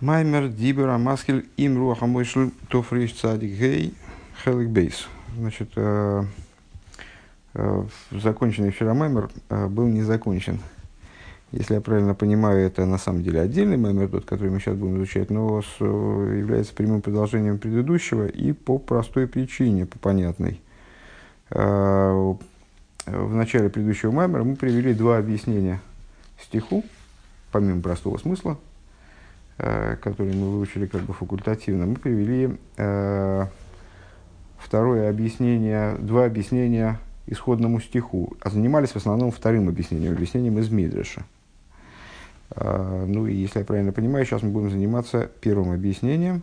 Маймер Дибера Маскель им Руаха Мойшль Тофриш Цадик Гей Хелик Бейс. Значит, э, э, законченный вчера Маймер э, был не закончен. Если я правильно понимаю, это на самом деле отдельный Маймер, тот, который мы сейчас будем изучать, но с, является прямым продолжением предыдущего и по простой причине, по понятной. В начале предыдущего Маймера мы привели два объяснения стиху, помимо простого смысла – Э, который мы выучили как бы факультативно, мы привели э, второе объяснение, два объяснения исходному стиху, а занимались в основном вторым объяснением, объяснением из Мидреша. Э, ну и если я правильно понимаю, сейчас мы будем заниматься первым объяснением,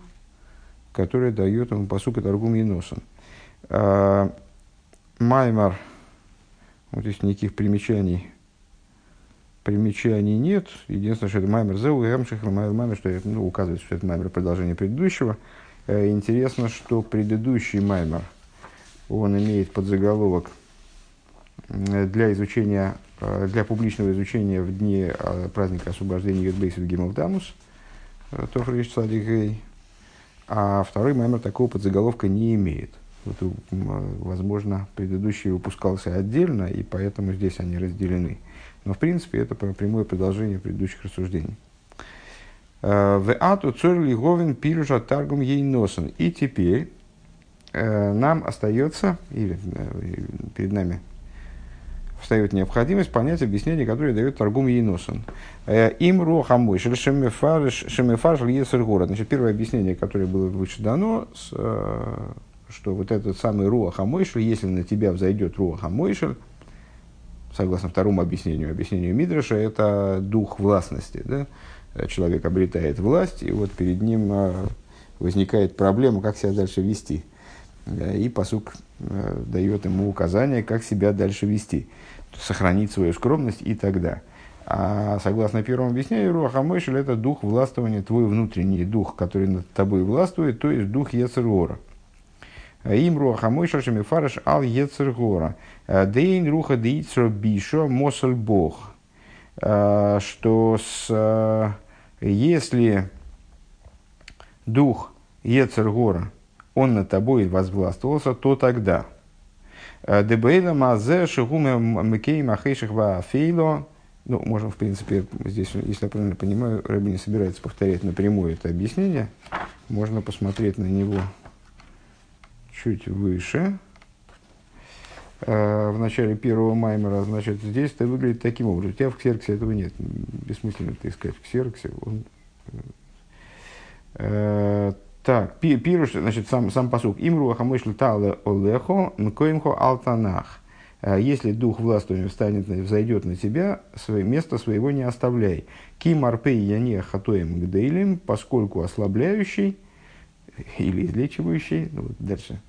которое дает ему посука Таргум Еносен. Э, Маймар, вот здесь никаких примечаний примечаний нет. Единственное, что это маймер зеу и гамших маймер, что это, ну, указывает, что это маймер продолжение предыдущего. Э, интересно, что предыдущий маймер, он имеет подзаголовок для изучения, э, для публичного изучения в дни э, праздника освобождения Юдбейсит Гималдамус, Тофриш Цадигей, а второй маймер такого подзаголовка не имеет. Вот, возможно, предыдущий выпускался отдельно, и поэтому здесь они разделены. Но, в принципе, это прямое продолжение предыдущих рассуждений. Э, в ату цорли говен пируша таргум ей носен. И теперь э, нам остается, или э, перед нами встает необходимость понять объяснение, которое дает торгум Ейносен. Им рохамой шемефарш есергора. Значит, первое объяснение, которое было выше дано, что вот этот самый руах амойшель, если на тебя взойдет руах амойшель, согласно второму объяснению, объяснению Мидраша, это дух властности. Да? Человек обретает власть, и вот перед ним а, возникает проблема, как себя дальше вести. И посук а, дает ему указание, как себя дальше вести, сохранить свою скромность и тогда. А согласно первому объяснению, Руаха это дух властвования, твой внутренний дух, который над тобой властвует, то есть дух Ецергора. Им руаха мой шашами фараш ал ецергора. Дейн руха дейцро бишо мосаль бог. Что с, если дух Ецергора, он над тобой возвластвовался, то тогда. Дебейла мазе шигуме мекей махейших фейло. Ну, можем, в принципе, здесь, если я правильно понимаю, Рэбби не собирается повторять напрямую это объяснение. Можно посмотреть на него чуть выше, э, в начале первого маймера, значит, здесь это выглядит таким образом. У тебя в ксерксе этого нет. Бессмысленно это искать в ксерксе. Он, э, так, пируш, значит, сам, сам посук. Имру ахамышль тале олехо мкоимхо алтанах. Э, если дух властвования встанет, взойдет на тебя, свое место своего не оставляй. Ким арпей яне хатоем гдейлем, поскольку ослабляющий или излечивающий, ну вот дальше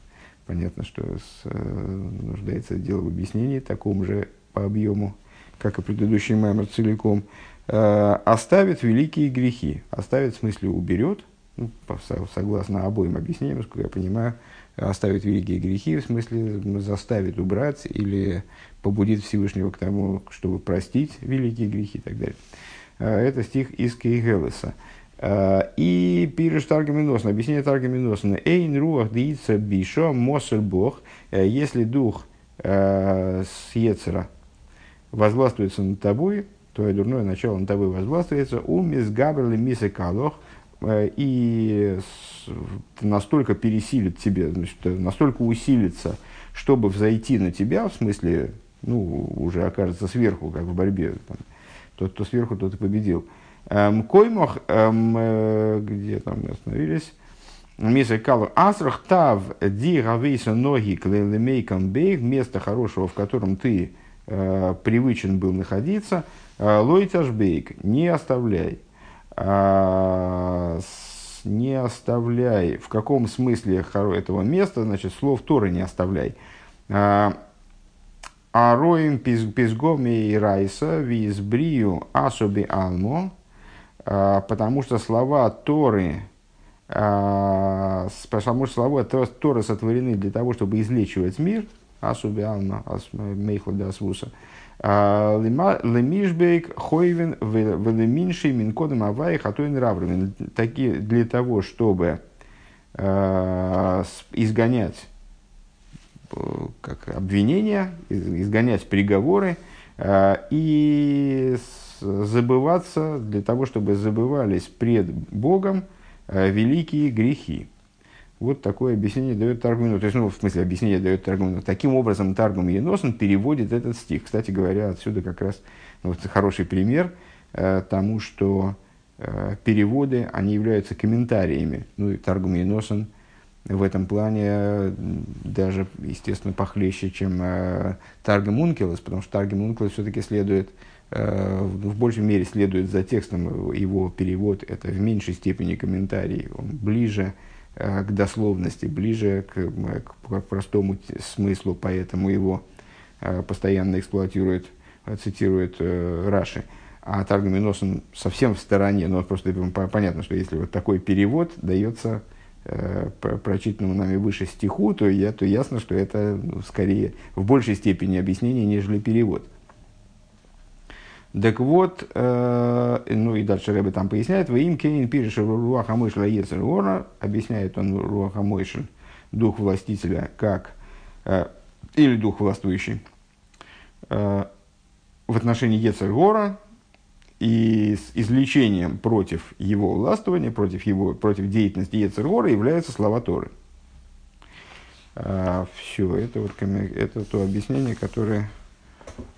понятно, что с, э, нуждается дело в объяснении, таком же по объему, как и предыдущий маймер целиком, э, оставит великие грехи. Оставит, в смысле, уберет, ну, согласно обоим объяснениям, насколько я понимаю, оставит великие грехи, в смысле заставит убрать или побудит Всевышнего к тому, чтобы простить великие грехи и так далее. Э, это стих из Кейгелеса. И пирыш Таргаминосна, объяснение Таргаминосна. Эйн руах диица бишо мосель бог, э, если дух э, с Ецера возгластвуется над тобой, твое дурное начало над тобой возгластвуется, у мисгаберли мисы калох, и настолько пересилит тебе, значит, настолько усилится, чтобы взойти на тебя, в смысле, ну, уже окажется сверху, как в борьбе, там, тот, кто сверху, тот и победил. Эм, коймох, эм, э, где там мы остановились, Миса Калу Асрах Тав Ди Гавейса Ноги Клелемейкам Бейг, место хорошего, в котором ты э, привычен был находиться, э, Лойташ Бейг, не оставляй. Э, не оставляй. В каком смысле этого места, значит, слов Торы не оставляй. Э, Ароим пизгоми и райса визбрию асоби алмо, а, потому что слова Торы, а, потому что слова Торы сотворены для того, чтобы излечивать мир, асуби алма, мейхла дасвуса. Лемишбейк хойвен велеминший минкодом авай хатуин равровин. Такие для того, чтобы изгонять как обвинения, изгонять приговоры и забываться для того, чтобы забывались пред Богом великие грехи. Вот такое объяснение дает Таргум. То есть, ну, в смысле, объяснение дает Таргум. Таким образом, Таргум Еносен переводит этот стих. Кстати говоря, отсюда как раз ну, вот хороший пример э, тому, что э, переводы, они являются комментариями. Ну, и Таргум Еносен в этом плане даже, естественно, похлеще, чем э, Таргум Ункелос, потому что Таргум Ункелос все-таки следует, э, в большей мере следует за текстом, его перевод – это в меньшей степени комментарий, он ближе, Э, к дословности, ближе к, к простому смыслу, поэтому его э, постоянно эксплуатирует, э, цитирует Раши. А Таргуминос он совсем в стороне, но просто понятно, что если вот такой перевод дается прочитанному нами выше стиху, то, я, то ясно, что это ну, скорее в большей степени объяснение, нежели перевод. Так вот, э, ну и дальше Рэбе там поясняет, вы им Кейн пишешь Руаха Мойшля Ецер объясняет он Руаха Мойшель, дух властителя, как, э, или дух властвующий, э, в отношении Ецер и с излечением против его властвования, против, его, против деятельности Ецер являются слова Торы. Э, все, это, вот, это то объяснение, которое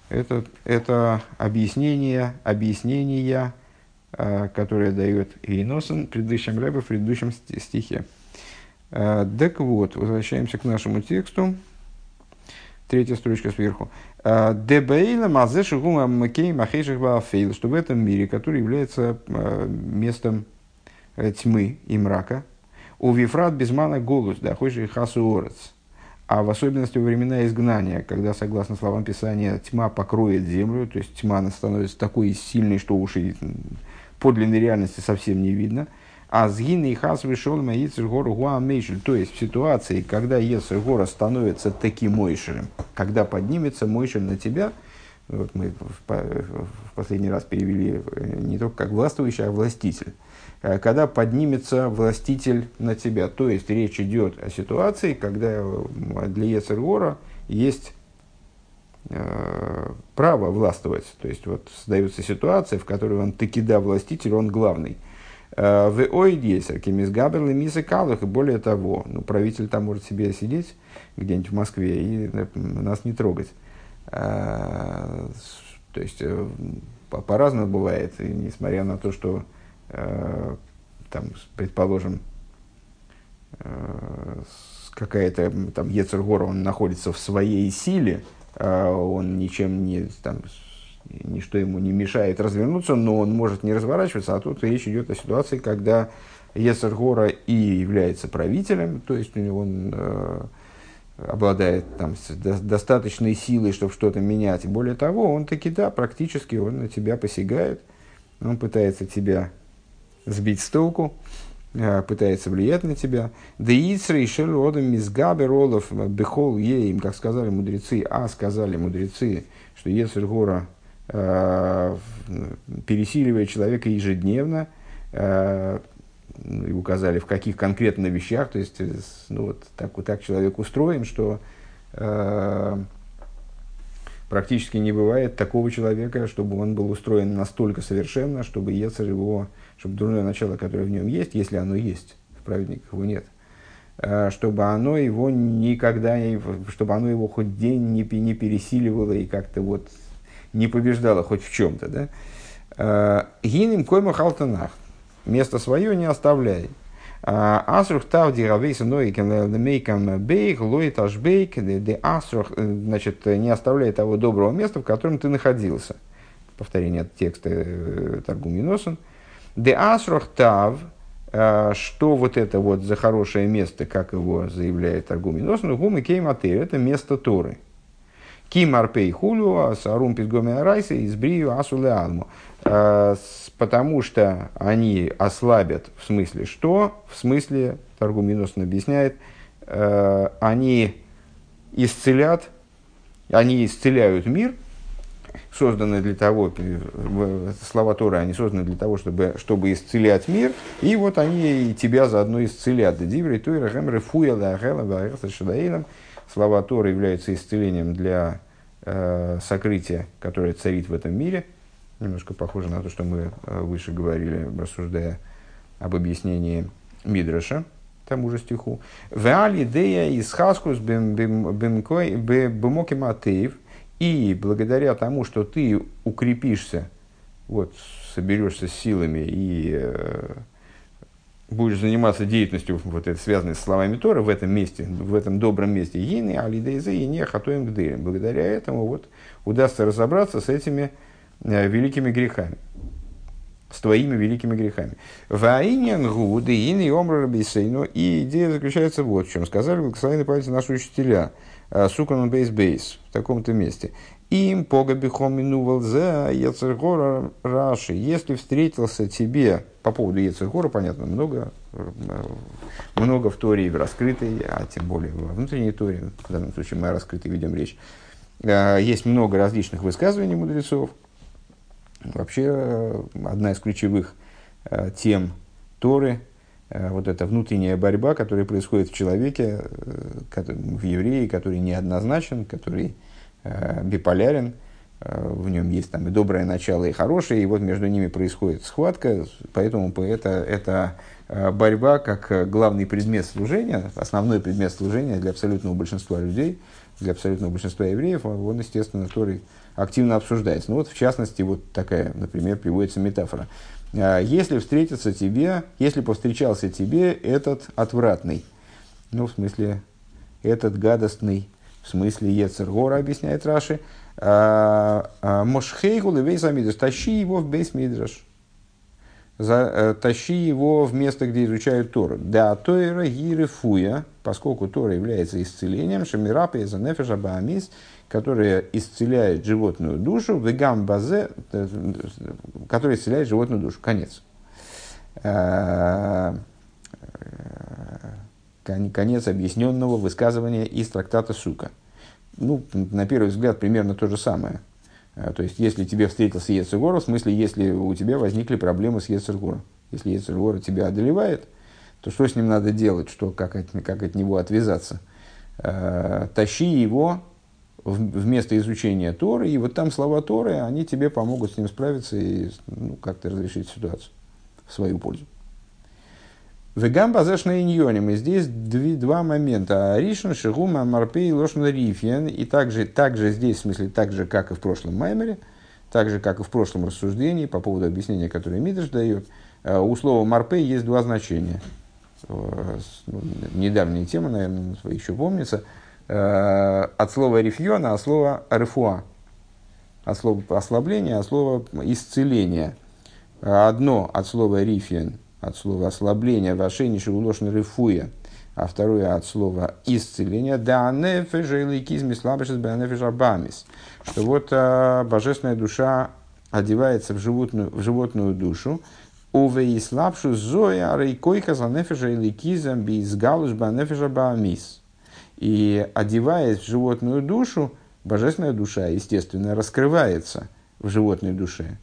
это, это объяснение, объяснение, э, которое дает Иеносен в предыдущем рэбе, в предыдущем стихе. Э, так вот, возвращаемся к нашему тексту. Третья строчка сверху. Э, Дебейла мазеши макей махейших баафейл, что в этом мире, который является местом тьмы и мрака, у вифрат безмана голос, да, хойши хасу орец – а в особенности во времена изгнания, когда, согласно словам Писания, тьма покроет землю, то есть тьма становится такой сильной, что уж и подлинной реальности совсем не видно. А сгины и хас вышел гору гуамейшель. То есть в ситуации, когда Ецер гора становится таким мойшелем, когда поднимется мойшель на тебя, вот мы в, последний раз перевели э, не только как властвующий, а властитель когда поднимется властитель на тебя. То есть речь идет о ситуации, когда э, для Ецергора есть э, право властвовать. То есть вот создается ситуация, в которой он таки да властитель, он главный. Э, в Ойдесер, Кемис Габерли, Мисы Калах, и более того, ну, правитель там может себе сидеть где-нибудь в Москве и нас не трогать. То есть по-разному бывает, и несмотря на то, что Э, там, предположим, э, какая-то там Ецергора, он находится в своей силе, э, он ничем не, там, ничто ему не мешает развернуться, но он может не разворачиваться, а тут речь идет о ситуации, когда Ецергора и является правителем, то есть он э, обладает там, достаточной силой, чтобы что-то менять. Более того, он таки, да, практически он на тебя посягает, он пытается тебя сбить с толку, э, пытается влиять на тебя. Да Ицра и Шелодом Мизгабер Олов Бехол Еим, как сказали мудрецы, а сказали мудрецы, что Ецергора э, пересиливает человека ежедневно, э, и указали в каких конкретно вещах, то есть ну, вот так, вот так человек устроен, что э, практически не бывает такого человека, чтобы он был устроен настолько совершенно, чтобы Ецер его чтобы дурное начало, которое в нем есть, если оно есть, в праведниках его нет, э, чтобы оно его никогда, чтобы оно его хоть день не, не пересиливало и как-то вот не побеждало хоть в чем-то. Да? Э, Гиним койма халтанах. Место свое не оставляй. Э, асрух тав диравейса ноикем мейкам бейк лоит ашбейк де асрух, значит, не оставляй того доброго места, в котором ты находился. Повторение от текста Таргум Юносен. Де асрох тав, э, что вот это вот за хорошее место, как его заявляет Таргуминос, ну гум и кейм это место Торы. Ким арпей хулю, сарум пизгоми арайса, избрию асуле алму. Э, потому что они ослабят, в смысле что? В смысле, Таргуминос объясняет, э, они исцелят, они исцеляют мир, созданы для того, слова Торы, они созданы для того, чтобы, чтобы исцелять мир, и вот они и тебя заодно исцелят. Диври, Туира, Гемры, Фуя, Слова Торы являются исцелением для э, сокрытия, которое царит в этом мире. Немножко похоже на то, что мы э, выше говорили, рассуждая об объяснении Мидраша тому же стиху. Веали дея из хаскус бемоки матеев. И благодаря тому, что ты укрепишься, вот, соберешься с силами и э, будешь заниматься деятельностью, вот это, связанной с словами Тора, в этом месте, в этом добром месте, ейны, алидейзе, и не хатуем гдырем. Благодаря этому вот удастся разобраться с этими э, великими грехами с твоими великими грехами. Ваиньян гуды и омра рабисейну. И идея заключается вот в чем. Сказали благословенные пальцы наши учителя. «А, Сукан бейс бейс в таком-то месте. Им пога бихом минувал за Ецергора Раши. Если встретился тебе, по поводу Ецергора, понятно, много, много в Торе раскрытой, а тем более во внутренней Торе, в данном случае мы о раскрытой ведем речь. А, есть много различных высказываний мудрецов, Вообще, э, одна из ключевых э, тем Торы, э, вот эта внутренняя борьба, которая происходит в человеке, в еврее, который неоднозначен, который биполярен, в нем есть там и доброе начало, и хорошее, и вот между ними происходит схватка, поэтому это, это борьба как главный предмет служения, основной предмет служения для абсолютного большинства людей, для абсолютного большинства евреев, он, естественно, Торой активно обсуждается. Ну вот, в частности, вот такая, например, приводится метафора. А, если встретится тебе, если повстречался тебе этот отвратный, ну, в смысле, этот гадостный, в смысле Ецергора, объясняет Раши, а, а, Мошхейгу левей замидраш, тащи его в бейс мидраш. За, э, тащи его в место, где изучают Тору. Да, Тойра Гирефуя, поскольку Тора является исцелением, Шамирапа из Нефеша Баамис, которая исцеляет животную душу, вегам базе, э, которая исцеляет животную душу. Конец. Э, э, конец объясненного высказывания из трактата Сука. Ну, на первый взгляд, примерно то же самое. То есть, если тебе встретился Ецергора, в смысле, если у тебя возникли проблемы с Ецергором. Если Ецергора тебя одолевает, то что с ним надо делать, что, как, от, как от него отвязаться? Тащи его вместо изучения Торы, и вот там слова Торы, они тебе помогут с ним справиться и ну, как-то разрешить ситуацию в свою пользу. Вегам базешна иньоним. И здесь две, два момента. Аришн, Шигума, Марпей, Лошна, Рифьен. И также, также здесь, в смысле, так же, как и в прошлом Маймере, так же, как и в прошлом рассуждении по поводу объяснения, которое Мидрш дает, э, у слова Марпей есть два значения. Э, ну, недавняя тема, наверное, еще помнится – от слова рифьона, от слова рефуа. От слова ослабление, от слова исцеление. Одно от слова рифьен, от слова ослабление, вашени шелулошны рифуя, а второе от слова исцеление, да нефеша или кизми слабышес абамис. Что вот а, божественная душа одевается в животную, в животную душу, уве и слабшу зоя рейкойка за нефеша или кизм би изгалуш ба нефеша баамис. И одеваясь в животную душу, божественная душа, естественно, раскрывается в животной душе.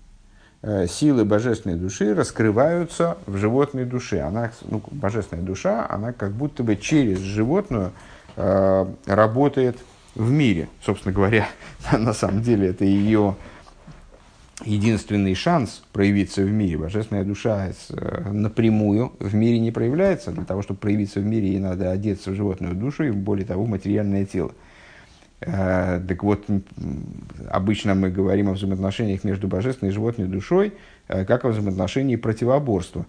Э, силы божественной души раскрываются в животной душе. Она, ну, божественная душа, она как будто бы через животную э, работает в мире. Собственно говоря, на самом деле это ее единственный шанс проявиться в мире. Божественная душа э, напрямую в мире не проявляется. Для того, чтобы проявиться в мире, ей надо одеться в животную душу и, более того, в материальное тело. Э, так вот, обычно мы говорим о взаимоотношениях между божественной и животной душой, э, как о взаимоотношении противоборства.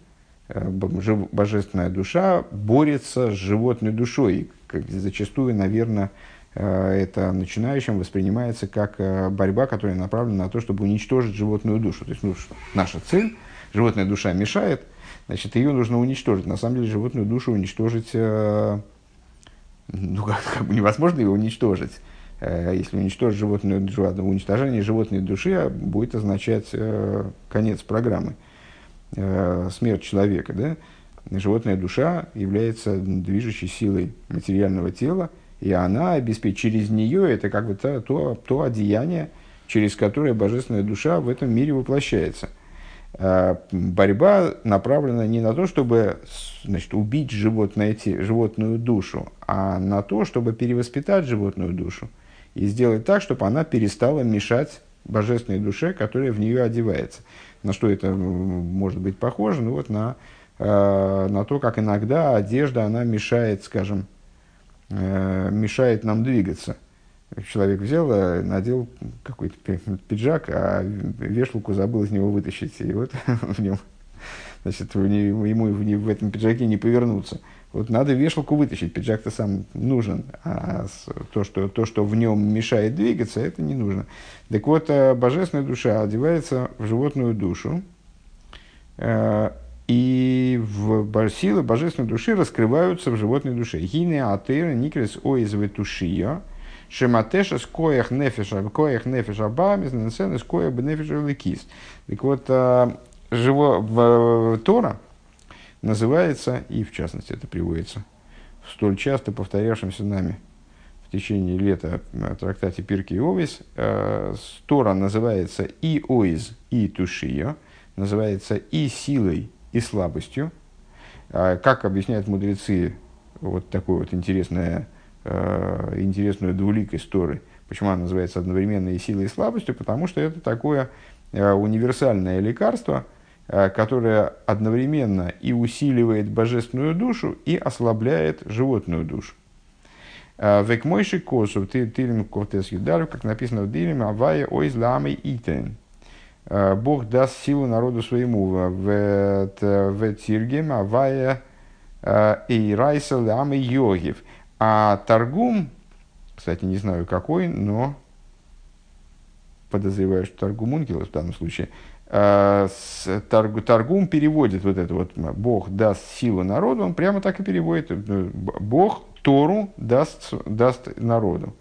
Божественная душа борется с животной душой. Как зачастую, наверное, это начинающим воспринимается как э, борьба, которая направлена на то, чтобы уничтожить животную душу. То есть ну, наша цель, животная душа мешает, значит, ее нужно уничтожить. На самом деле животную душу уничтожить, э, ну, как, как бы невозможно ее уничтожить. Если уничтожить животную душу, уничтожение животной души будет означать конец программы, смерть человека. Да? Животная душа является движущей силой материального тела – И она обеспечит, через нее это как бы то, то, то одеяние, через которое божественная душа в этом мире воплощается. А, борьба направлена не на то, чтобы значит, убить животное, животную душу, а на то, чтобы перевоспитать животную душу и сделать так, чтобы она перестала мешать божественной душе, которая в нее одевается. На что это может быть похоже? Ну вот на, э, на то, как иногда одежда, она мешает, скажем, мешает нам двигаться. Человек взял, э, надел какой-то пиджак, а вешалку забыл из него вытащить. И вот в нем, значит, ему в этом пиджаке не повернуться. Вот надо вешалку вытащить, пиджак-то сам нужен, а то что, то, что в нем мешает двигаться, это не нужно. Так вот, э, божественная душа одевается в животную душу, э, и в силы божественной души раскрываются в животной душе. Гине атера никрес оиз ветушия, шематеша скоях нефиша, коях нефиша бамис, нансен скоях бенефиша лекис. Так вот, э, живо, в, Тора называется, и в частности это приводится в столь часто повторявшемся нами в течение лета трактате Пирки и Овис, Тора называется и Оиз, и Тушия, называется и силой, и слабостью. А, как объясняют мудрецы вот такую вот э, интересную двуликость Торы, почему она называется одновременно и силой, и слабостью, потому что это такое э, универсальное лекарство, э, которое одновременно и усиливает божественную душу, и ослабляет животную душу. Век мойши косу, ты тилим кортес юдару, как написано в Дилем, авая ойз ламой итен. Э, Бог даст силу народу своему в, в Тиргем, Авая и Райса Лам и Йогив. А Таргум, кстати, не знаю какой, но подозреваю, что Таргум Ункилос в данном случае, э, Таргум переводит вот это вот «Бог даст силу народу», он прямо так и переводит э, «Бог Тору даст, даст народу».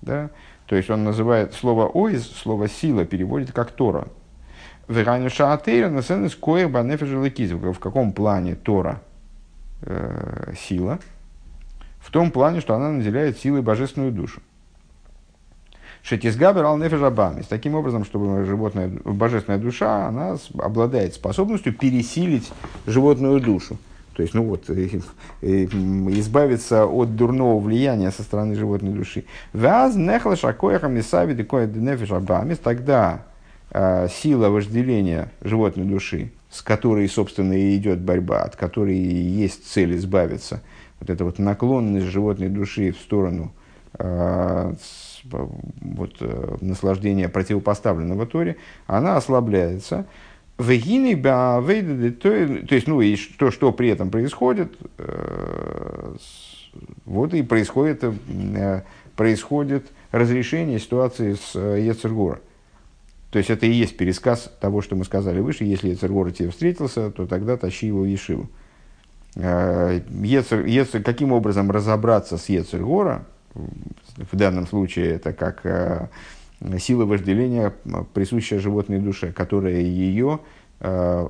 Да? То есть он называет слово «ойз», слово «сила» переводит как «Тора». Верайну шаатейра на сцене скоер В каком плане Тора э, сила? В том плане, что она наделяет силой божественную душу. Шетизгабер ал нефежабамис. Таким образом, чтобы животная, божественная душа, она обладает способностью пересилить животную душу. То есть, ну вот, избавиться от дурного влияния со стороны животной души. Ваз нехла шакояхам мисави декоя нефежабамис. Тогда сила вожделения животной души, с которой, собственно, и идет борьба, от которой есть цель избавиться, вот эта вот наклонность животной души в сторону э, вот, э, наслаждения противопоставленного Торе, она ослабляется. То есть, ну, и то, что при этом происходит, э, вот и происходит, э, происходит разрешение ситуации с э, Ецергора. То есть это и есть пересказ того, что мы сказали выше. Если Ецергор тебе встретился, то тогда тащи его в Ешиву. Э, Ецер, Ецер, каким образом разобраться с Ецергора, в данном случае это как э, сила вожделения, присущая животной душе, которая ее э,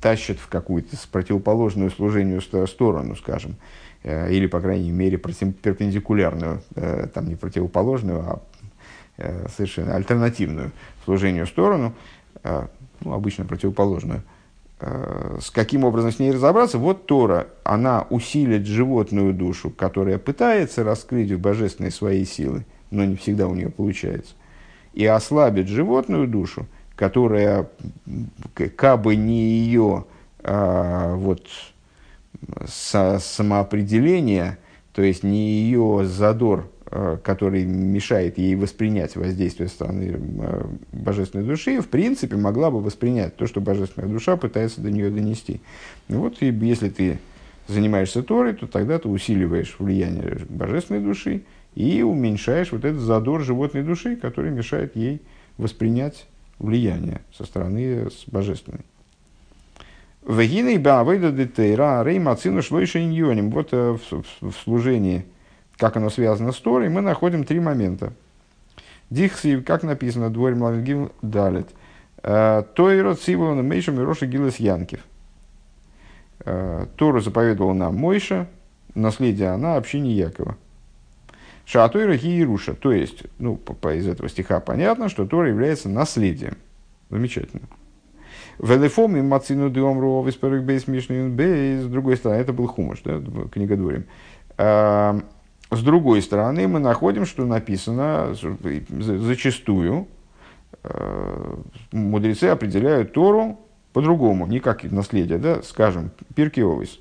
тащит в какую-то противоположную служению сторону, скажем, или, по крайней мере, перпендикулярную, там не противоположную, а совершенно альтернативную служению сторону, э, ну, обычно противоположную, э, с каким образом с ней разобраться, вот Тора, она усилит животную душу, которая пытается раскрыть в божественной своей силы, но не всегда у нее получается, и ослабит животную душу, которая, как бы не ее а, вот, со, самоопределение, то есть не ее задор Э, который мешает ей воспринять воздействие стороны э, божественной души, в принципе, могла бы воспринять то, что божественная душа пытается до нее донести. вот, и если ты занимаешься Торой, то тогда ты усиливаешь влияние божественной души и уменьшаешь вот этот задор животной души, который мешает ей воспринять влияние со стороны божественной. Рей мацину шлойша Вот э, в служении – как оно связано с Торой, мы находим три момента. Дихси, как написано, дворь Млавгил Далит. «Э, Тойро Циволана Мейша Мироша Гилес Янкив. «Э, Тору заповедовал нам Мойша, наследие она общине Якова. Шатойра Хиеруша. То есть, ну, по, по, из этого стиха понятно, что Тора является наследием. Замечательно. Велефом и Мацину Диомру Виспарик Бейс Мишнин Бейс. С другой стороны, это был Хумаш, да, книга Дурим. С другой стороны, мы находим, что написано зачастую, э, мудрецы определяют Тору по-другому, не как наследие, да, скажем, Пирки Овис.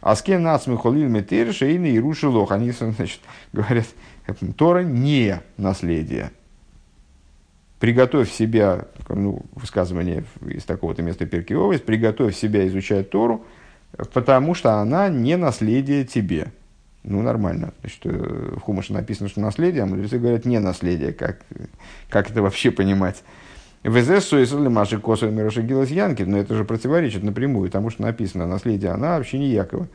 Аске нацмы холил метер шейны и рушилох. Они значит, говорят, Тора не наследие. Приготовь себя, ну, высказывание из такого-то места Пирки Овис, приготовь себя изучать Тору, потому что она не наследие тебе. Ну, нормально. Значит, э, в Хумаше написано, что наследие, а мудрецы говорят не наследие. Как, как это вообще понимать? ВЗ Суэсали Маши Косой Мироши Гилас Янки, но это же противоречит напрямую тому, что написано наследие, она вообще не Якова.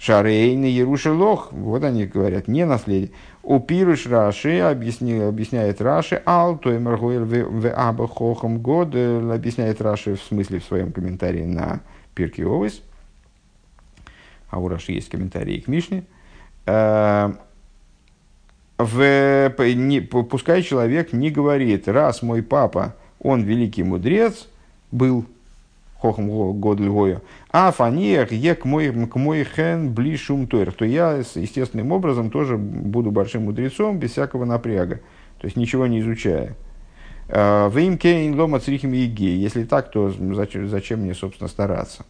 Шарейны Ярушилох, вот они говорят, не наследие. У Пируш Раши объясни, объясняет Раши, Ал, то и в Аба Хохам Год, объясняет Раши в смысле в своем комментарии на Пирки Овес а у Раши есть комментарии к Мишне, э, в, не, пускай человек не говорит, раз мой папа, он великий мудрец, был хохом год льгою, а фаниях е к мой, к мой хен блишум тойр, то я естественным образом тоже буду большим мудрецом без всякого напряга, то есть ничего не изучая. В имке лома црихим еги. Если так, то зачем, зачем мне, собственно, стараться?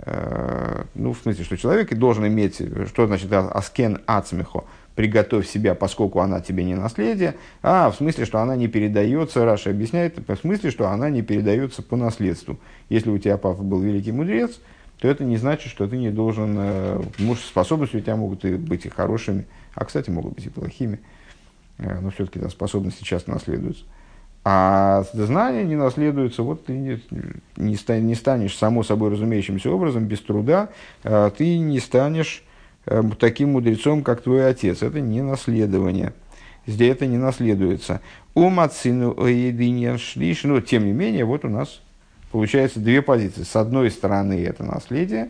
Э, ну, в смысле, что человек должен иметь, что значит аскен ацмехо, приготовь себя, поскольку она тебе не наследие, а в смысле, что она не передается, Раша объясняет, в смысле, что она не передается по наследству. Если у тебя папа был великий мудрец, то это не значит, что ты не должен, э, муж способности у тебя могут и быть и хорошими, а, кстати, могут быть и плохими, э, но все-таки да, способности часто наследуются. А знание не наследуется, вот ты не, не, не станешь само собой разумеющимся образом, без труда, а ты не станешь э, таким мудрецом, как твой отец. Это не наследование. Здесь это не наследуется. У Мацину шлиш, но тем не менее, вот у нас получается две позиции. С одной стороны, это наследие,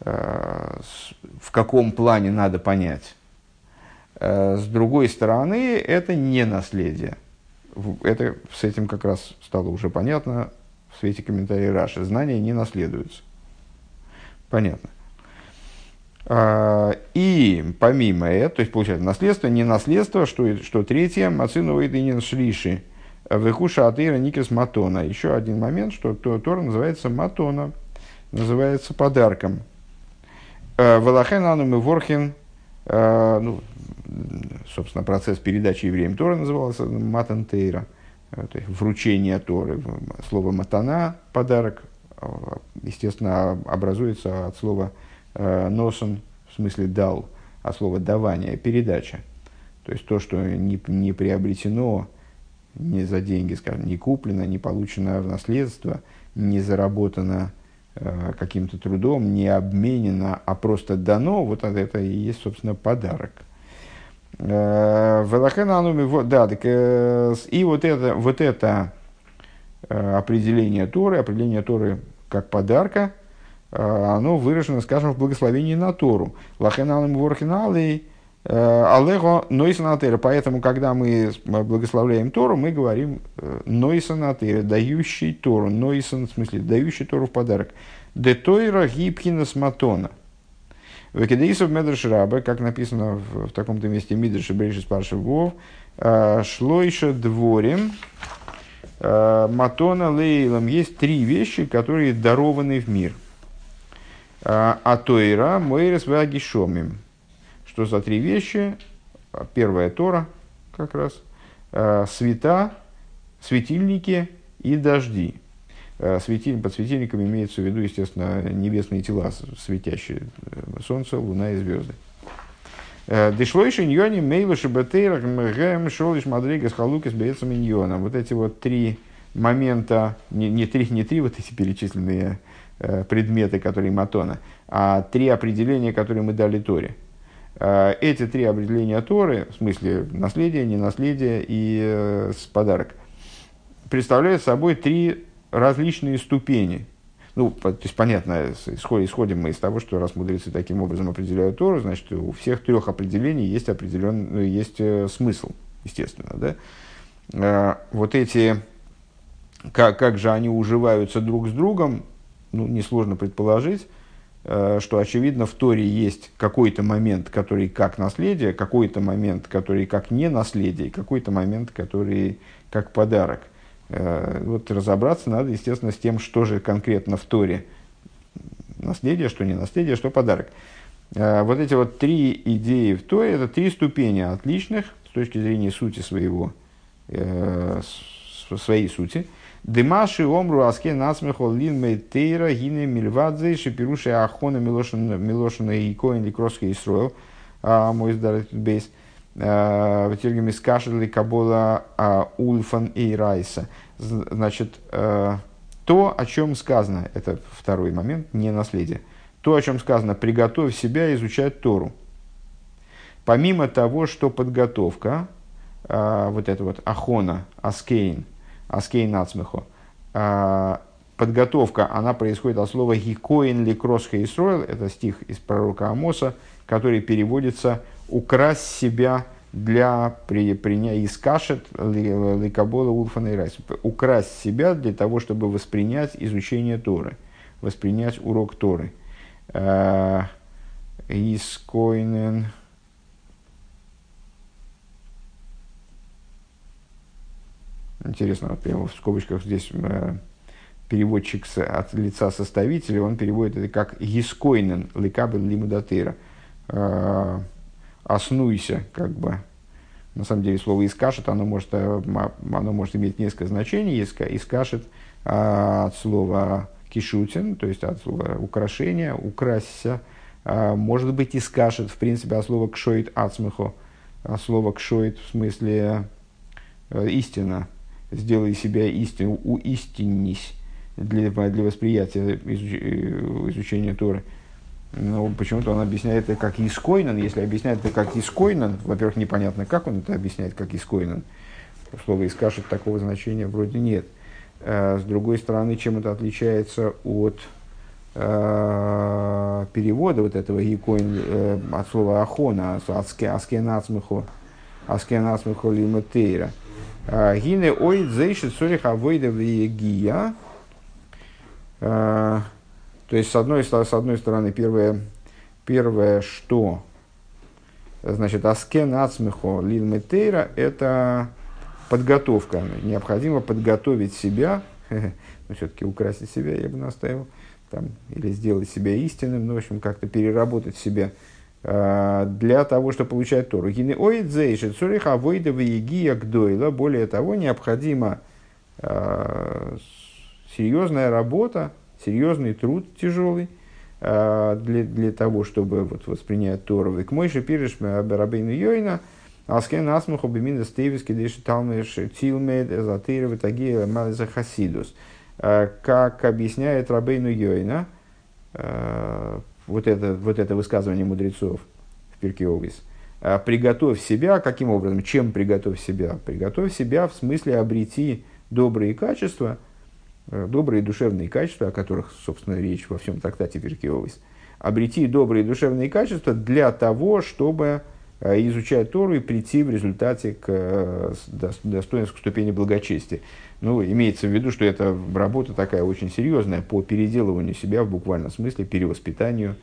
э, в каком плане надо понять. Э, с другой стороны, это не наследие это с этим как раз стало уже понятно в свете комментариев Раши. Знания не наследуются. Понятно. А, и помимо этого, то есть получается наследство, не наследство, что, что третье, Мацину Идинин Шлиши, Вехуша Атыра Никис Матона. Еще один момент, что Тора называется Матона, называется подарком. А, Валахен Анум и Ворхин, а, ну, собственно, процесс передачи евреям Тора назывался Матан Тейра, э, то есть вручение Торы. Слово Матана, подарок, а, естественно, образуется от слова носон, в смысле дал, а слово давание, передача. То есть то, что не, не приобретено не за деньги, скажем, не куплено, не получено в наследство, не заработано каким-то трудом, не обменено, а просто дано, вот это и есть, собственно, подарок. Э, Велахен да, так, э, и вот это, вот это э, определение Торы, определение Торы как подарка, оно выражено, скажем, в благословении на Тору. Лахен ануми ворхиналей алего нойсанатера. Поэтому, когда мы благословляем Тору, мы говорим нойсанатера, дающий Тору. Нойсан, в смысле, дающий Тору в подарок. Детойра гибхинас матона – Векедеисов Медреш Раба, как написано в, в таком-то месте Мидреш и Брейшис Паршев Вов, а, Шлойша дворем Матона Лейлом. Есть три вещи, которые дарованы в мир. А Тойра Мойрес Вагишомим. Что за три вещи? Первая Тора, как раз. Света, светильники и дожди. Э, светиль, под светильниками имеется в виду, естественно, небесные тела, светящие э, солнце, луна и звезды. Э, Дешлойши ньони мейлу шибетейрах мгэм шолиш мадригас халукис бейцам миньона. Вот эти вот три момента, не, не, три, не три вот эти перечисленные предметы, которые Матона, а три определения, которые мы дали Торе. Эти три определения Торы, в смысле наследие, ненаследие и э, подарок, представляют собой три различные ступени. Ну, то есть, понятно, исходим мы из того, что раз мудрецы таким образом определяют Тору, значит, у всех трех определений есть определенный, ну, есть э, смысл, естественно, да. Э, вот эти, как, как же они уживаются друг с другом, ну, несложно предположить, э, что, очевидно, в Торе есть какой-то момент, который как наследие, какой-то момент, который как не наследие, какой-то момент, который как подарок. Э, вот разобраться надо, естественно, с тем, что же конкретно в Торе наследие, что не наследие, что подарок. Э, вот эти вот три идеи в Торе, это три ступени отличных с точки зрения сути своего, э, своей сути. Дымаши омру аске насмехо лин мейтейра гине мильвадзе шипируши ахона милошина и коин ликросха Исроил. А, мой здарит бейс. Э, в Тиргеме скашерли кабола а, ульфан и райса. Значит, э, то, о чем сказано, это второй момент, не наследие. То, о чем сказано, приготовь себя изучать Тору. Помимо того, что подготовка, вот это вот ахона, аскейн, аскейн ацмехо, подготовка, она происходит от слова «гикоин ли кросха Исроил», это стих из пророка Амоса, который переводится украсть себя для при, приня, искашет ликабола улфана и райс. Украсть себя для того, чтобы воспринять изучение Торы, воспринять урок Торы. Э, Искойнен. Интересно, прямо в скобочках здесь э, переводчик с, от лица составителя, он переводит это как «Искойнен ликабель лимудатыра». Э, оснуйся, как бы. На самом деле слово «искашет», оно может, э, оно может иметь несколько значений. «Искашет» а, от слова «кишутин», то есть от слова «украшение», «украсься». А, может быть, «искашет», в принципе, от слова «кшоит ацмехо», от слова «кшоит» в смысле э, «истина», «сделай себя истину», «уистиннись» для, для восприятия э, изучения Торы. Но ну, почему-то он объясняет это как Искойнан. Если объясняет это как Искойнан, во-первых, непонятно, как он это объясняет как Искойнан. Слово «искашет» такого значения вроде нет. А, с другой стороны, чем это отличается от э, перевода вот этого «икоин» э, от слова «ахона», «аскенацмихо», «аскенацмихо лиматейра». А, Гине ой зейшит сорих авойда вегия. То есть, с одной, с одной стороны, первое, первое, что значит, аскен ацмихо лил метейра, это подготовка. Необходимо подготовить себя, но ну, все-таки украсить себя я бы настаивал, там, или сделать себя истинным, ну, в общем, как-то переработать себя э, для того, чтобы получать Тору. Ой, дзейшит, цуриха авойда вегия гдойла. Более того, необходима э, серьезная работа, серьезный труд тяжелый э, для, для того, чтобы вот, воспринять Тору. וכמו שפירש רבינו יונה, התקן עצמך במידות טובות כדי שתלמד שתלמד את התורה ותגיע מעלת החסידות. Э, как объясняет Рабейну Йойна, э, вот это, вот это высказывание мудрецов в Пирке Овис, приготовь себя, каким образом, чем приготовь себя? Приготовь себя в смысле обрети добрые качества – Э, добрые душевные качества, о которых, собственно, речь во всем трактате Перкиовис, обрети добрые душевные качества для того, чтобы изучать Тору и прийти в результате к э, достоинству ступени благочестия. Ну, имеется в виду, что это работа такая очень серьезная по переделыванию себя в буквальном смысле, перевоспитанию,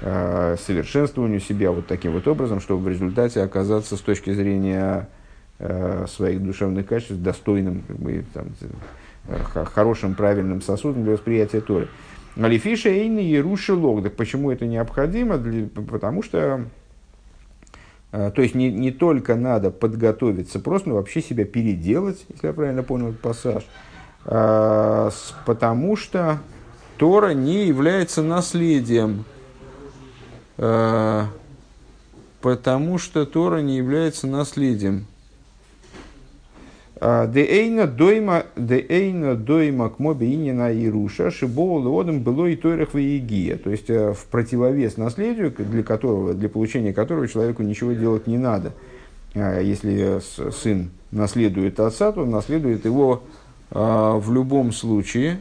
совершенствованию себя вот таким вот образом, чтобы в результате оказаться с точки зрения своих душевных качеств достойным как бы, там, хорошим, правильным сосудом для восприятия Торы. Алифиша Эйни Еруши Логдак. Почему это необходимо? Для, потому что то есть не, не только надо подготовиться, просто вообще себя переделать, если я правильно понял этот пассаж, а, потому что Тора не является наследием, а, потому что Тора не является наследием. Деэйна дойма, деэйна дойма к мобе инина и руша, шибоу лодом было и тойрах в То есть, э, в противовес наследию, для, которого, для получения которого человеку ничего делать не надо. А если сын наследует отца, то он наследует его а, в любом случае,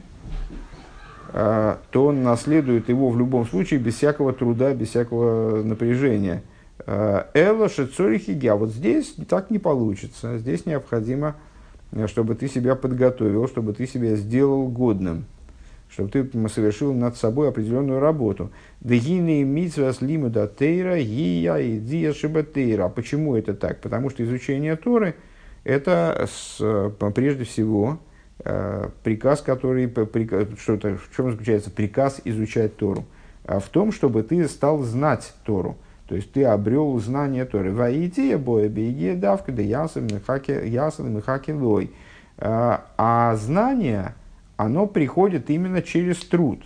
то он наследует его в любом случае без всякого труда, без всякого напряжения. Эло шецорихиги, а вот здесь так не получится. Здесь необходимо, чтобы ты себя подготовил, чтобы ты себя сделал годным чтобы ты совершил над собой определенную работу. Дегины митсвас лимуда тейра гия и дия шибатейра. Почему это так? Потому что изучение Торы – это с, прежде всего э, приказ, который, приказ, что это, в чем заключается приказ изучать Тору? А в том, чтобы ты стал знать Тору. То есть ты обрел знание Торы. Ваития боя беги давка да ясен михаки лой. А, а знание – оно приходит именно через труд.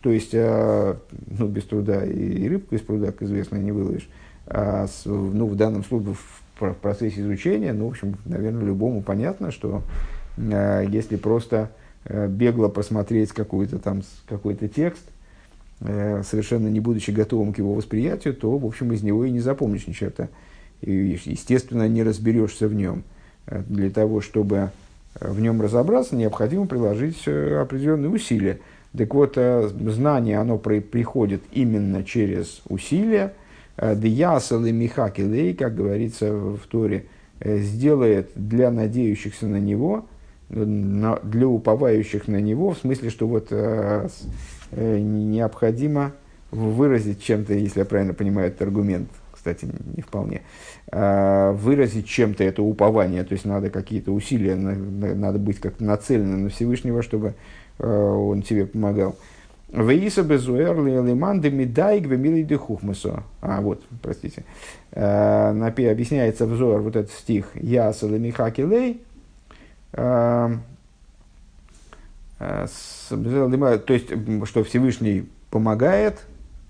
То есть, э, ну, без труда и рыбку из пруда, как известно, не выловишь. А ну, в данном случае, в процессе изучения, ну, в общем, наверное, любому понятно, что э, если просто э, бегло посмотреть какой-то там какой-то текст, совершенно не будучи готовым к его восприятию, то, в общем, из него и не запомнишь ни черта. И, естественно, не разберешься в нем. Для того, чтобы в нем разобраться, необходимо приложить э, определенные усилия. Так вот, э, знание, оно при, приходит именно через усилия. Э, Дьясал и Михакилей, как говорится в Торе, сделает для надеющихся на него, для уповающих на него, в смысле, что вот необходимо выразить чем-то, если я правильно понимаю этот аргумент, кстати, не вполне, а, выразить чем-то это упование, то есть надо какие-то усилия, надо быть как-то нацеленным на Всевышнего, чтобы а, он тебе помогал. Веиса безуэр лиманды медайг вемилий дехухмасо. А, вот, простите. А, объясняется взор вот этот стих Яса лемихаки лей. То есть, что Всевышний помогает,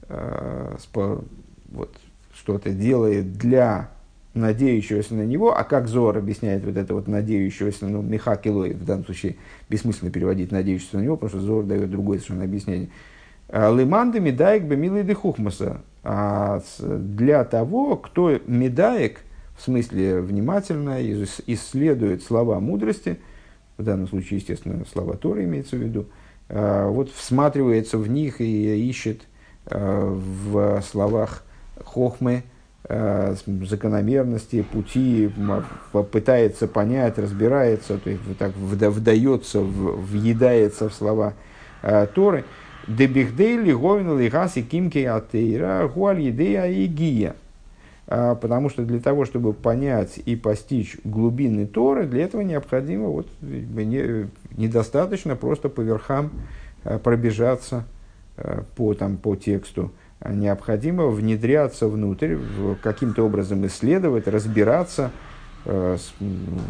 вот, что-то делает для надеющегося на него, а как Зор объясняет вот это вот надеющегося, ну, Михакилой, в данном случае бессмысленно переводить надеющегося на него, потому что Зор дает другое совершенно объяснение. «А, Лиманды медаек бы милый де хухмаса. А для того, кто медаек, в смысле внимательно исследует слова мудрости, в данном случае, естественно, слова Торы имеется в виду, а, вот всматривается в них и ищет в словах хохмы, э, закономерности, пути, пытается понять, разбирается, то есть так вдается, въедается в слова Торы. Дебихдейли говин лигаси кимки атеира гуаль и гия. Э, потому что для того, чтобы понять и постичь глубины Торы, для этого необходимо, вот, не, недостаточно просто по верхам пробежаться по, там, по тексту, необходимо внедряться внутрь, каким-то образом исследовать, разбираться, э,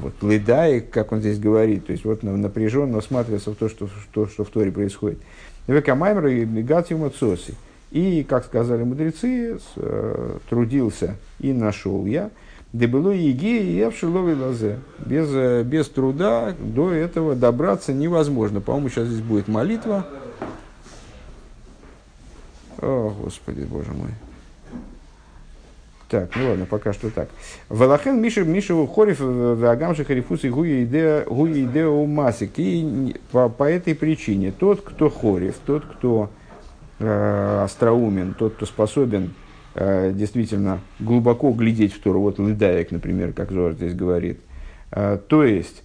вот, ледая, как он здесь говорит, то есть вот напряженно осматриваться в то, что, что, что в Торе происходит. Векамаймер и Мегатиума Цоси. И, как сказали мудрецы, э, трудился и нашел я, да было еги и я в шиловой лазе. Без, э, без труда до этого добраться невозможно. По-моему, сейчас здесь будет молитва. О, Господи, Боже мой. Так, ну ладно, пока что так. Валахен Миша Мишеву Хориф Вагамши Харифус и Гуи Идео Масик. И по, по этой причине тот, кто Хориф, тот, кто э, остроумен, тот, кто способен э, действительно глубоко глядеть в Тору, вот Лыдаек, например, как Зор здесь говорит, э, то есть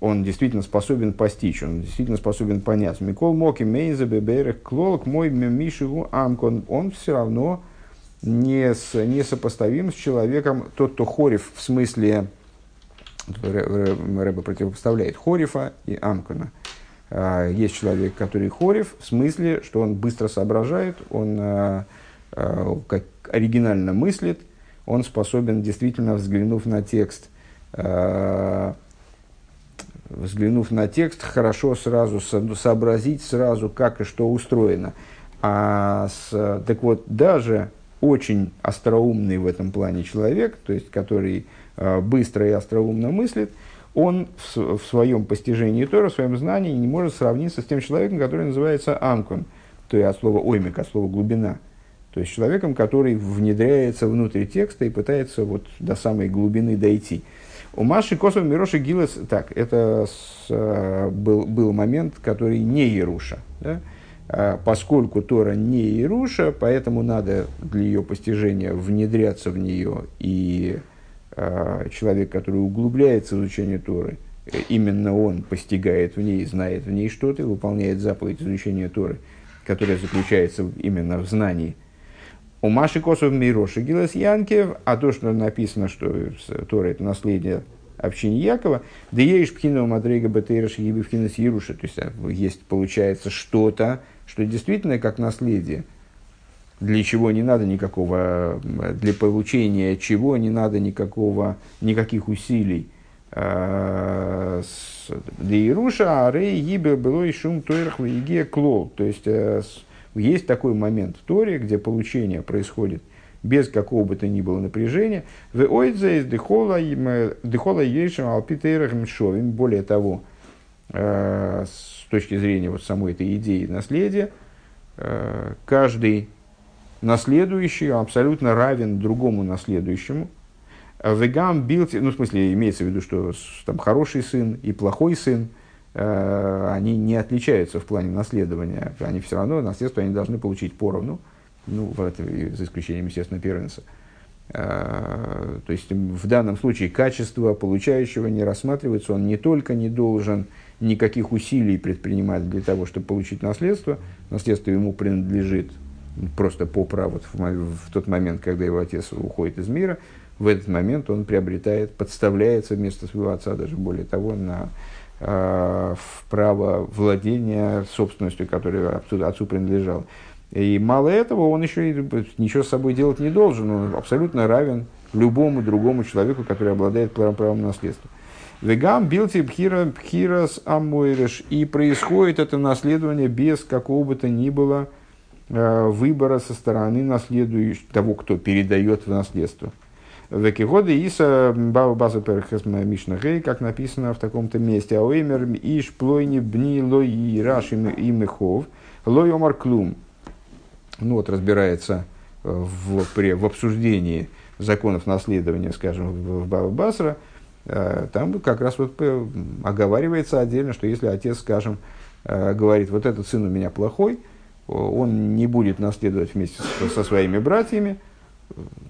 он действительно способен постичь, он действительно способен понять. Микол Моки Мейнза Беберех Клолк мой Мишиву Амкон, он все равно не, с, не сопоставим с человеком, тот, кто хорев в смысле, Рэба противопоставляет хорифа и Амкона. А, есть человек, который хорев в смысле, что он быстро соображает, он а, а, как оригинально мыслит, он способен действительно, взглянув на текст, взглянув на текст, хорошо сразу сообразить сразу, как и что устроено. А с, так вот, даже очень остроумный в этом плане человек, то есть который быстро и остроумно мыслит, он в, своем постижении Тора, в своем знании не может сравниться с тем человеком, который называется Анкон, то есть от слова оймик, от слова глубина. То есть человеком, который внедряется внутрь текста и пытается вот до самой глубины дойти. У Маши Косов Мироши Гилес, так, это с, э, был, был момент, который не Еруша. Да? э, поскольку Тора не Ируша, поэтому надо для ее постижения внедряться в нее. И человек, который углубляется в изучение Торы, именно он постигает в ней, знает в ней что-то, выполняет заповедь изучения Торы, которая заключается именно в знании. У Маши Косов Мироши Гилас Янкев, а то, что написано, что Тора это наследие общине Якова, да есть пхина Мадрега Батейраш и пхина Сируши, то есть э, есть, получается, что-то, что действительно как наследие, для чего не надо никакого, для получения чего не надо никакого, никаких усилий. А Рей, Гибе, было и шум Тойрах, Вегия, Клол. То есть, э, есть такой момент в Торе, где получение происходит без какого бы то ни было напряжения. В ойдзе из дыхола ейшем алпитейрах мшовим. Более того, э, с точки зрения вот самой этой идеи наследия, э, каждый наследующий абсолютно равен другому наследующему. Вегам билти, ну, в смысле, имеется в виду, что там хороший сын и плохой сын, э, они не отличаются в плане наследования. Они все равно наследство они должны получить поровну ну, за исключением, естественно, первенца. А, то есть в данном случае качество получающего не рассматривается, он не только не должен никаких усилий предпринимать для того, чтобы получить наследство, наследство ему принадлежит просто по праву в, в тот момент, когда его отец уходит из мира, в этот момент он приобретает, подставляется вместо своего отца, даже более того, на э, право владения собственностью, которая отцу, отцу принадлежала. И мало этого, он еще и ничего с собой делать не должен. Он абсолютно равен любому другому человеку, который обладает правом, наследства. Вегам билти пхирас амойреш. И происходит это наследование без какого бы то ни было выбора со стороны наследующего, того, кто передает в наследство. Векигоды Иса База Перхесма Мишна Гей, как написано в таком-то месте, Ауэмер Иш Плойни Бни Лой Раш Имехов, Лой Омар Клум ну вот, разбирается э, в, при, в обсуждении законов наследования, скажем, в, в Баба Басра, э, там как раз вот оговаривается отдельно, что если отец, скажем, э, говорит, вот этот сын у меня плохой, он не будет наследовать вместе со, своими братьями,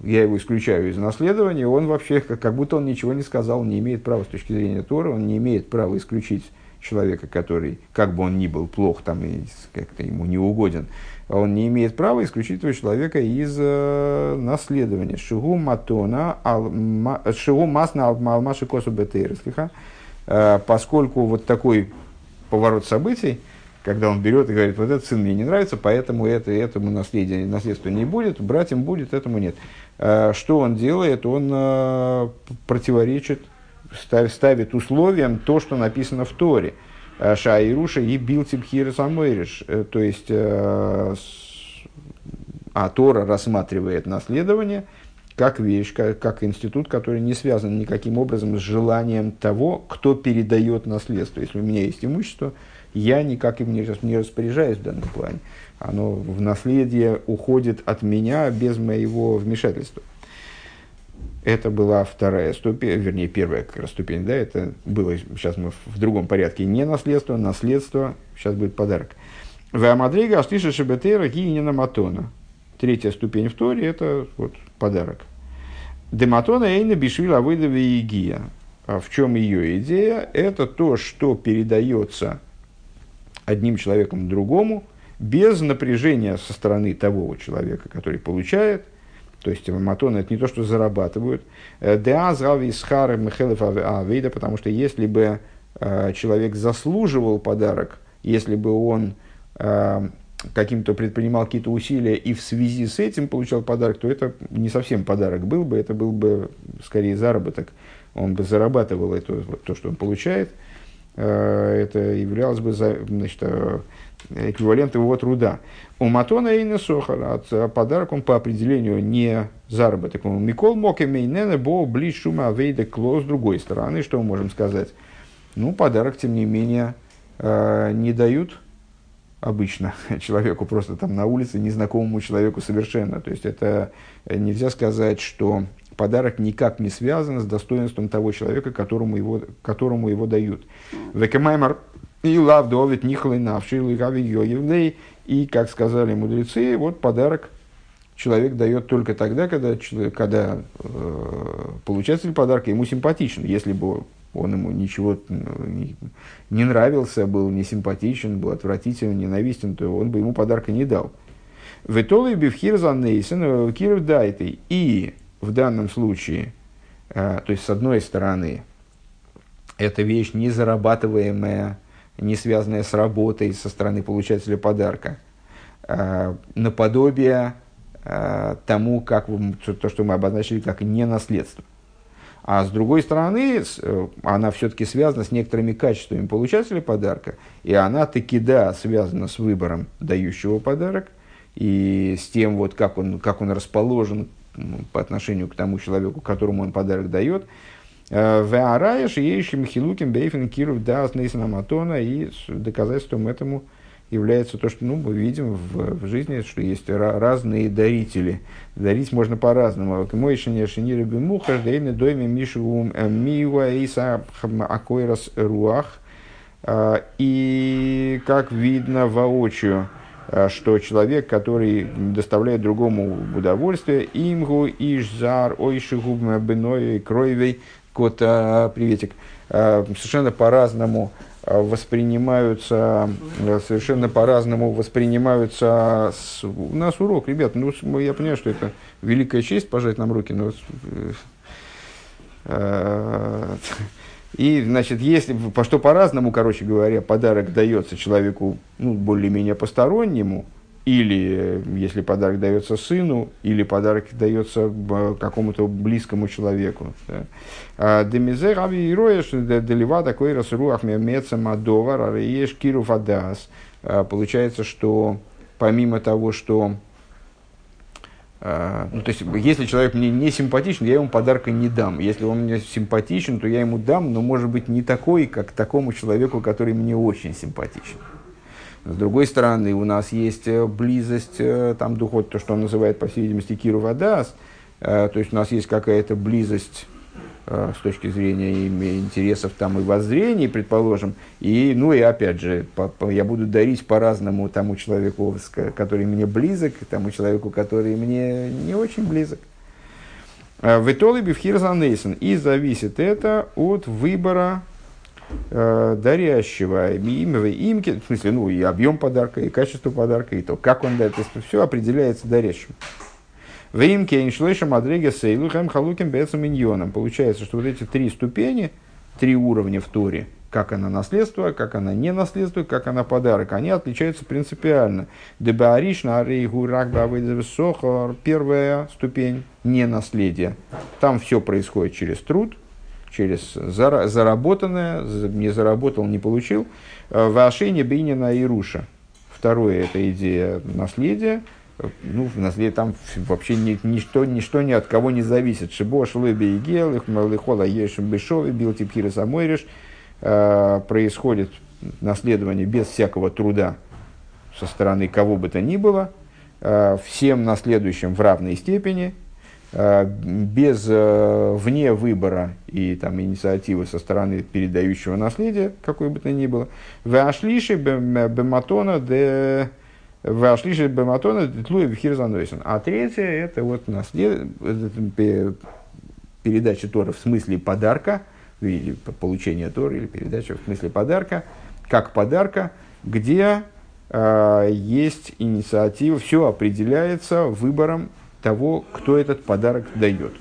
я его исключаю из наследования, он вообще, как, будто он ничего не сказал, не имеет права с точки зрения Тора, он не имеет права исключить человека, который, как бы он ни был плох там как-то ему не угоден, он не имеет права исключить этого человека из э, наследования. Шигу матона, шигу масна алмаши косу бетейрслиха, э, поскольку вот такой поворот событий, когда он берет и говорит, вот этот сын мне не нравится, поэтому это, этому наследие, наследство не будет, братьям будет, этому нет. Э, что он делает? Он э, противоречит, ставит условием то, что написано в Торе. Э, Шаируша и Билтибхира Самойриш. Э, то есть, э, а Тора рассматривает наследование как вещь, как, как институт, который не связан никаким образом с желанием того, кто передает наследство. Если у меня есть имущество, я никак им не, не распоряжаюсь в данном плане. Оно в наследие уходит от меня без моего вмешательства. Это была вторая ступень, вернее, первая как раз ступень, да, это было, сейчас мы в другом порядке, не наследство, наследство, сейчас будет подарок. В Амадрига Аштиша Шебетера Гинина Матона. Третья ступень в Торе – это вот подарок. Дематона Эйна Бишвила Выдаве Игия. А в чем ее идея? Это то, что передается одним человеком другому без напряжения со стороны того человека, который получает, то есть матоны это не то, что зарабатывают. Э, авейда, потому что если бы э, человек заслуживал подарок, если бы он э, каким-то предпринимал какие-то усилия и в связи с этим получал подарок, то это не совсем подарок был бы, это был бы скорее заработок. Он бы зарабатывал это, то, что он получает. Это являлось бы значит, эквивалент его труда. У Матона и Несохар, от а подарок он по определению не заработок. Микол мог имейнена бо близ шума вейда кло с другой стороны. Что мы можем сказать? Ну, подарок, тем не менее, э, не дают обычно человеку просто там на улице, незнакомому человеку совершенно. То есть это нельзя сказать, что подарок никак не связан с достоинством того человека, которому его, которому его дают. Векемаймар и лав довит нихлый навший лигави йоевлей. И, как сказали мудрецы, вот подарок человек дает только тогда, когда, когда э, получатель подарка ему симпатичен. Если бы он ему ничего не, не нравился, был не симпатичен, был отвратителен, ненавистен, то он бы ему подарка не дал. Ветолы бифхир занейсен киров дайтей. И в данном случае, э, то есть с одной стороны, эта вещь не зарабатываемая, не связанная с работой со стороны получателя подарка, э, наподобие э, тому, как то, что мы обозначили как не наследство. А с другой стороны, она все-таки связана с некоторыми качествами получателя подарка, и она таки да связана с выбором дающего подарок – и с тем, вот, как, он, как он расположен по отношению к тому человеку, которому он подарок дает. Э, Веараеш и Ейшим Хилуким Бейфен Киров Дас Матона, и доказательством этому является то, что ну, мы видим в, в жизни, что есть разные дарители. Дарить можно по-разному. Мой шине шинире бимуха, ждейны дойме мишу э, миуа иса акойрас руах. Э, и как видно воочию, что человек, который доставляет другому удовольствие, имгу, ишзар, ойшигу, беной, кроевей, кота, приветик, э, совершенно по-разному э, воспринимаются, совершенно по-разному воспринимаются. С... У нас урок, ребят, ну, я понимаю, что это великая честь пожать нам руки, но и, значит, если, по что по-разному, короче говоря, подарок дается человеку, ну, более-менее постороннему, или если подарок дается сыну, или подарок дается какому-то близкому человеку. А Демизе раби ироеш делива такой расруах мемеца мадовар арееш киру. А, получается, что помимо того, что ну, то есть, если человек мне не симпатичен, я ему подарка не дам. Если он мне симпатичен, то я ему дам, но может быть не такой, как такому человеку, который мне очень симпатичен. С другой стороны, у нас есть э, близость, э, там духот, то, что он называет, по всей видимости, Киру Вадас, э, то есть у нас есть какая-то близость с точки зрения интересов там и воззрений, предположим. И, ну и опять же, по, по, я буду дарить по-разному тому человеку, который мне близок, тому человеку, который мне не очень близок. Э, в итоге Бифхирзанейсон. И зависит это от выбора э, дарящего имя, имки, в смысле, ну и объем подарка, и качество подарка, и то, как он дает, все определяется дарящим. Веймке иншлэша мадреге сейлу халуким бецам миньоном. Получается, что вот эти три ступени, три уровня в Торе, как она наследство, как она не наследство, как она подарок, они отличаются принципиально. Дебаариш на рейгу рак первая ступень не наследие. Там все происходит через труд, через заработанное, не заработал, не получил. Э, Вашение Бейнина и Руша. Второе – это идея наследия, ну, в наследие там вообще ни, ничто, ничто ни от кого не зависит. Шибош, лыби и гел, их малыхола ешим бешови, бил типхира самойриш. Происходит наследование без всякого труда со стороны кого бы то ни было, э, всем наследующим в равной степени, э, без вне выбора и там, инициативы со стороны передающего наследия, какой бы то ни было. Вашлиши бематона де Вашлиши Баматона Тлуя Бхирзанойсен. А третье это вот наслед... передача Тора в смысле подарка, или получение Тора, или передача в смысле подарка, как подарка, где э, есть инициатива, все определяется выбором того, кто этот подарок дает.